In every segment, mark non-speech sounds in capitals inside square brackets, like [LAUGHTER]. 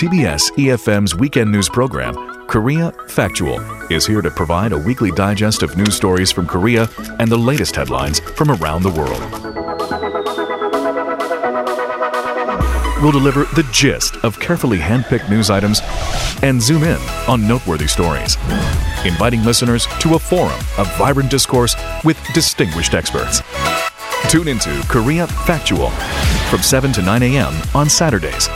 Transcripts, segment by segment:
TBS EFM's weekend news program, Korea Factual, is here to provide a weekly digest of news stories from Korea and the latest headlines from around the world. We'll deliver the gist of carefully handpicked news items and zoom in on noteworthy stories, inviting listeners to a forum of vibrant discourse with distinguished experts. Tune into Korea Factual from 7 to 9 a.m. on Saturdays.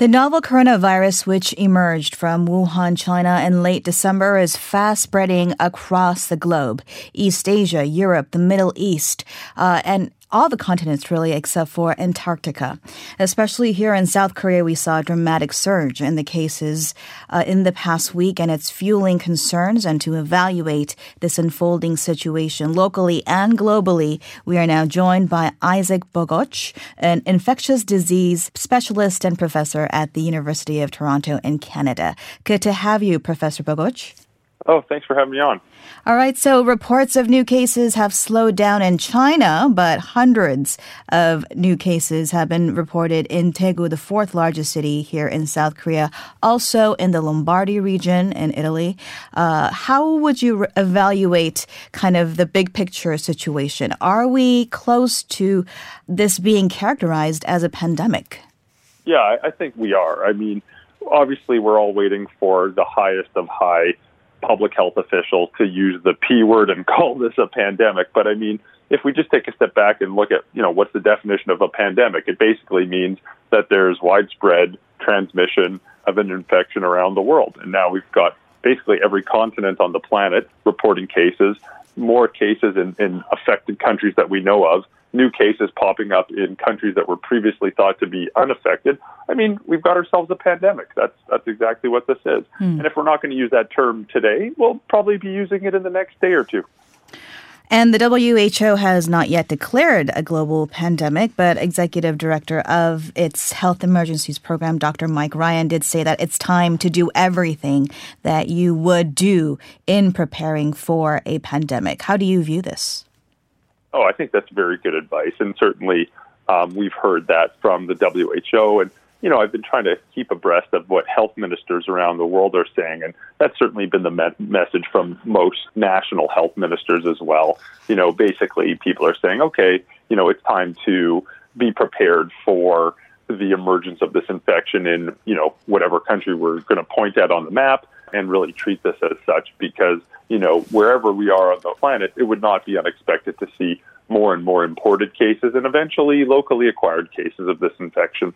The novel coronavirus, which emerged from Wuhan, China in late December, is fast spreading across the globe. East Asia, Europe, the Middle East, uh, and all the continents really except for Antarctica. Especially here in South Korea, we saw a dramatic surge in the cases uh, in the past week, and it's fueling concerns. And to evaluate this unfolding situation locally and globally, we are now joined by Isaac Bogoch, an infectious disease specialist and professor at the University of Toronto in Canada. Good to have you, Professor Bogoch. Oh, thanks for having me on. All right, so reports of new cases have slowed down in China, but hundreds of new cases have been reported in Daegu, the fourth largest city here in South Korea, also in the Lombardy region in Italy. Uh, how would you re- evaluate kind of the big picture situation? Are we close to this being characterized as a pandemic? Yeah, I think we are. I mean, obviously, we're all waiting for the highest of high public health officials to use the P word and [LAUGHS] call this a pandemic. But I mean, if we just take a step back and look at, you know, what's the definition of a pandemic, it basically means that there's widespread transmission of an infection around the world. And now we've got basically every continent on the planet reporting cases, more cases in, in affected countries that we know of new cases popping up in countries that were previously thought to be unaffected. I mean, we've got ourselves a pandemic. That's that's exactly what this is. Hmm. And if we're not going to use that term today, we'll probably be using it in the next day or two. And the WHO has not yet declared a global pandemic, but executive director of its health emergencies program, Dr. Mike Ryan, did say that it's time to do everything that you would do in preparing for a pandemic. How do you view this? Oh, I think that's very good advice, and certainly um, we've heard that from the WHO. And you know, I've been trying to keep abreast of what health ministers around the world are saying, and that's certainly been the me- message from most national health ministers as well. You know, basically, people are saying, okay, you know, it's time to be prepared for the emergence of this infection in you know whatever country we're going to point at on the map and really treat this as such because you know, wherever we are on the planet, it would not be unexpected to see more and more imported cases and eventually locally acquired cases of this infection.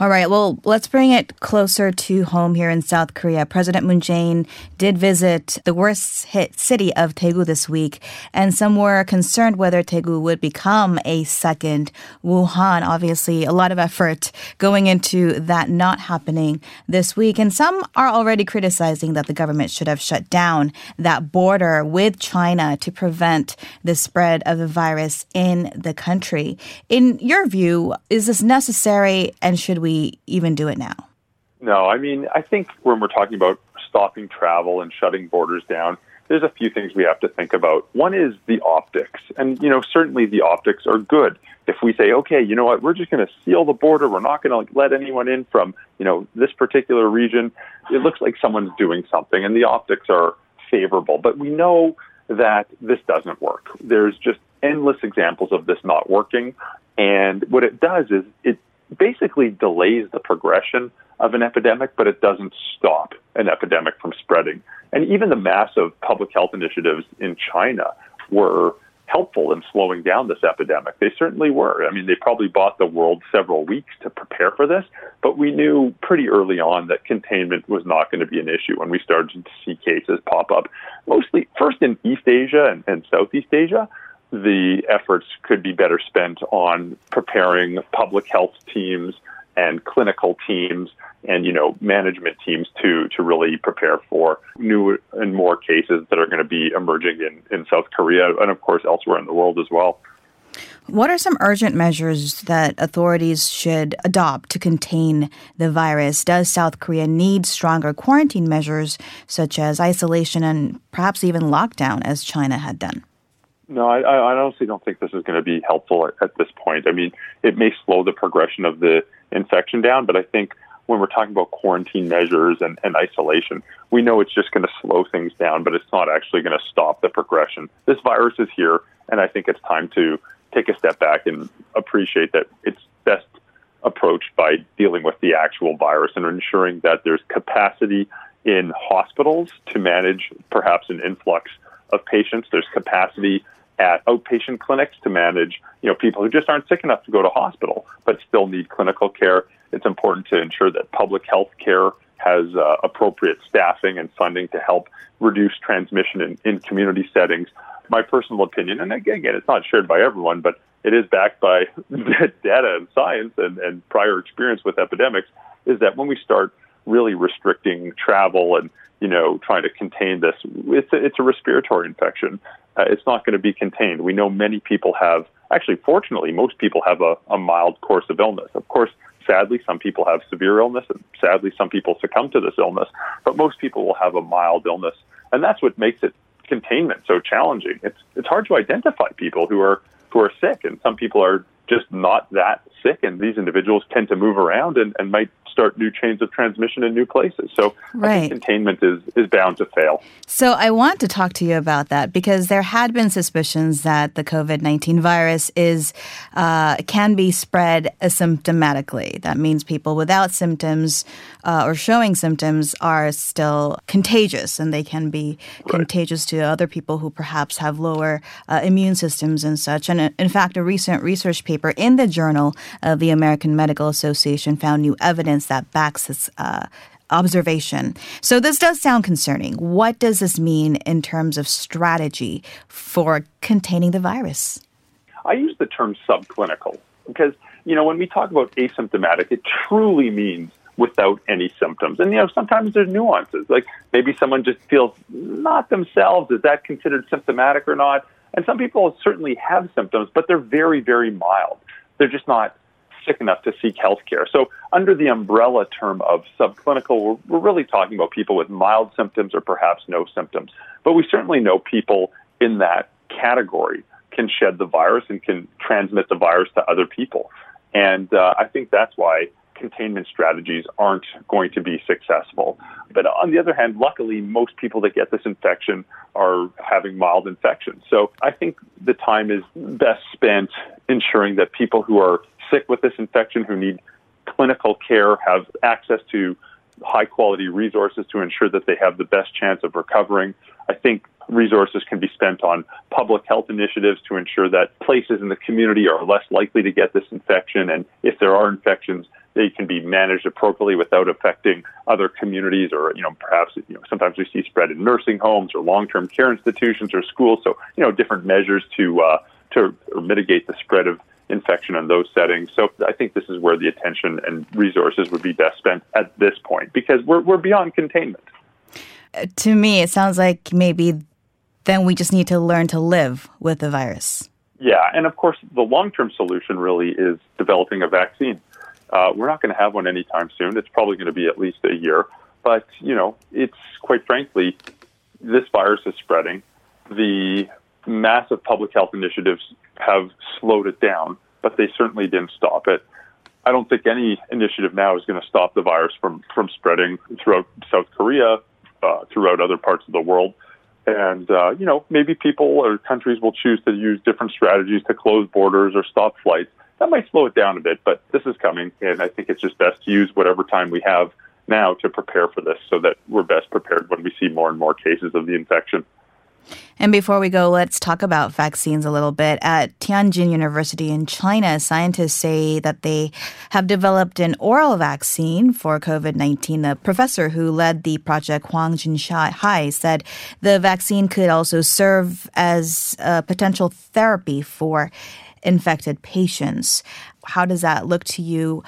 All right. Well, let's bring it closer to home here in South Korea. President Moon Jae-in did visit the worst hit city of Daegu this week, and some were concerned whether Daegu would become a second Wuhan. Obviously, a lot of effort going into that not happening this week, and some are already criticizing that the government should have shut down that border with China to prevent the spread of the virus in the country. In your view, is this necessary, and should we we even do it now? No, I mean, I think when we're talking about stopping travel and shutting borders down, there's a few things we have to think about. One is the optics. And, you know, certainly the optics are good. If we say, okay, you know what, we're just going to seal the border, we're not going to let anyone in from, you know, this particular region, it looks like someone's doing something and the optics are favorable. But we know that this doesn't work. There's just endless examples of this not working. And what it does is it basically delays the progression of an epidemic, but it doesn't stop an epidemic from spreading. And even the massive public health initiatives in China were helpful in slowing down this epidemic. They certainly were. I mean, they probably bought the world several weeks to prepare for this, but we knew pretty early on that containment was not going to be an issue when we started to see cases pop up, mostly first in East Asia and, and Southeast Asia the efforts could be better spent on preparing public health teams and clinical teams and you know management teams to to really prepare for new and more cases that are going to be emerging in in South Korea and of course elsewhere in the world as well. What are some urgent measures that authorities should adopt to contain the virus? Does South Korea need stronger quarantine measures, such as isolation and perhaps even lockdown, as China had done? No, I, I honestly don't think this is going to be helpful at, at this point. I mean, it may slow the progression of the infection down, but I think when we're talking about quarantine measures and, and isolation, we know it's just going to slow things down, but it's not actually going to stop the progression. This virus is here, and I think it's time to take a step back and appreciate that it's best approached by dealing with the actual virus and ensuring that there's capacity in hospitals to manage perhaps an influx of patients. There's capacity at outpatient clinics to manage, you know, people who just aren't sick enough to go to hospital but still need clinical care. It's important to ensure that public health care has uh, appropriate staffing and funding to help reduce transmission in, in community settings. My personal opinion, and again, it's not shared by everyone, but it is backed by [LAUGHS] data and science and, and prior experience with epidemics, is that when we start really restricting travel and you know trying to contain this, it's a, it's a respiratory infection. Uh, it's not going to be contained. We know many people have, actually, fortunately, most people have a, a mild course of illness. Of course, sadly, some people have severe illness, and sadly, some people succumb to this illness. But most people will have a mild illness, and that's what makes it containment so challenging. It's it's hard to identify people who are who are sick, and some people are just not that sick, and these individuals tend to move around and, and might start new chains of transmission in new places. So right. containment is, is bound to fail. So I want to talk to you about that because there had been suspicions that the COVID 19 virus is uh, can be spread asymptomatically. That means people without symptoms uh, or showing symptoms are still contagious and they can be right. contagious to other people who perhaps have lower uh, immune systems and such. And in fact, a recent research paper in the Journal of the American Medical Association found new evidence that backs this uh, observation. So this does sound concerning. What does this mean in terms of strategy for containing the virus? I use the term subclinical because, you know, when we talk about asymptomatic, it truly means without any symptoms. And, you know, sometimes there's nuances. Like maybe someone just feels not themselves. Is that considered symptomatic or not? And some people certainly have symptoms, but they're very, very mild. They're just not sick enough to seek health care. So, under the umbrella term of subclinical, we're, we're really talking about people with mild symptoms or perhaps no symptoms. But we certainly know people in that category can shed the virus and can transmit the virus to other people. And uh, I think that's why containment strategies aren't going to be successful. But on the other hand, luckily, most people that get this infection are having mild infections. So I think the time is best spent ensuring that people who are sick with this infection who need clinical care have access to high quality resources to ensure that they have the best chance of recovering. I think resources can be spent on public health initiatives to ensure that places in the community are less likely to get this infection. And if there are infections, they can be managed appropriately without affecting other communities or, you know, perhaps, you know, sometimes we see spread in nursing homes or long-term care institutions or schools. So, you know, different measures to, uh, to mitigate the spread of infection in those settings. So I think this is where the attention and resources would be best spent at this point because we're, we're beyond containment. Uh, to me, it sounds like maybe then we just need to learn to live with the virus. Yeah, and of course, the long term solution really is developing a vaccine. Uh, we're not going to have one anytime soon. It's probably going to be at least a year. But, you know, it's quite frankly, this virus is spreading. The massive public health initiatives have slowed it down, but they certainly didn't stop it. I don't think any initiative now is going to stop the virus from, from spreading throughout South Korea, uh, throughout other parts of the world. And, uh, you know, maybe people or countries will choose to use different strategies to close borders or stop flights. That might slow it down a bit, but this is coming. And I think it's just best to use whatever time we have now to prepare for this so that we're best prepared when we see more and more cases of the infection. And before we go, let's talk about vaccines a little bit. At Tianjin University in China, scientists say that they have developed an oral vaccine for COVID 19. The professor who led the project, Huang Jinhai, said the vaccine could also serve as a potential therapy for infected patients. How does that look to you?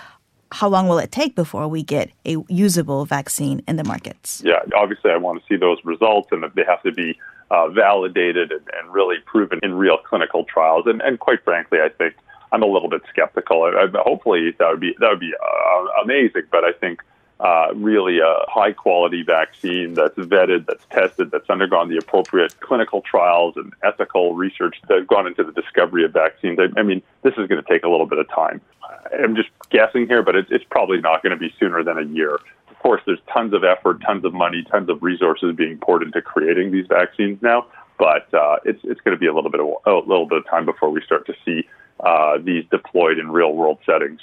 how long will it take before we get a usable vaccine in the markets? Yeah, obviously, I want to see those results, and they have to be uh, validated and, and, really proven in real clinical trials. And, and quite frankly, I think I'm a little bit skeptical. I, I, hopefully, that would be that would be uh, amazing. But I think uh, really a high quality vaccine that's vetted, that's tested, that's undergone the appropriate clinical trials and ethical research that have gone into the discovery of vaccines. I, I mean, this is going to take a little bit of time. I'm just guessing here, but it's, it's probably not going to be sooner than a year. Of course, there's tons of effort, tons of money, tons of resources being poured into creating these vaccines now, but uh, it's it's going to be a little bit of a little bit of time before we start to see uh, these deployed in real world settings.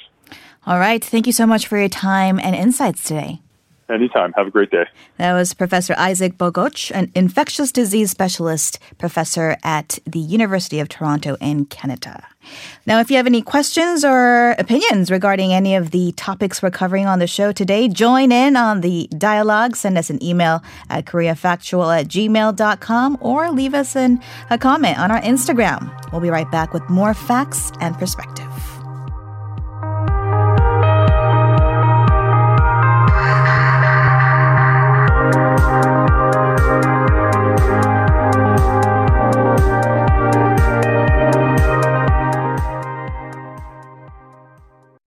All right. Thank you so much for your time and insights today. Anytime. Have a great day. That was Professor Isaac Bogoch, an infectious disease specialist professor at the University of Toronto in Canada. Now, if you have any questions or opinions regarding any of the topics we're covering on the show today, join in on the dialogue. Send us an email at koreafactual at gmail.com or leave us an, a comment on our Instagram. We'll be right back with more facts and perspective.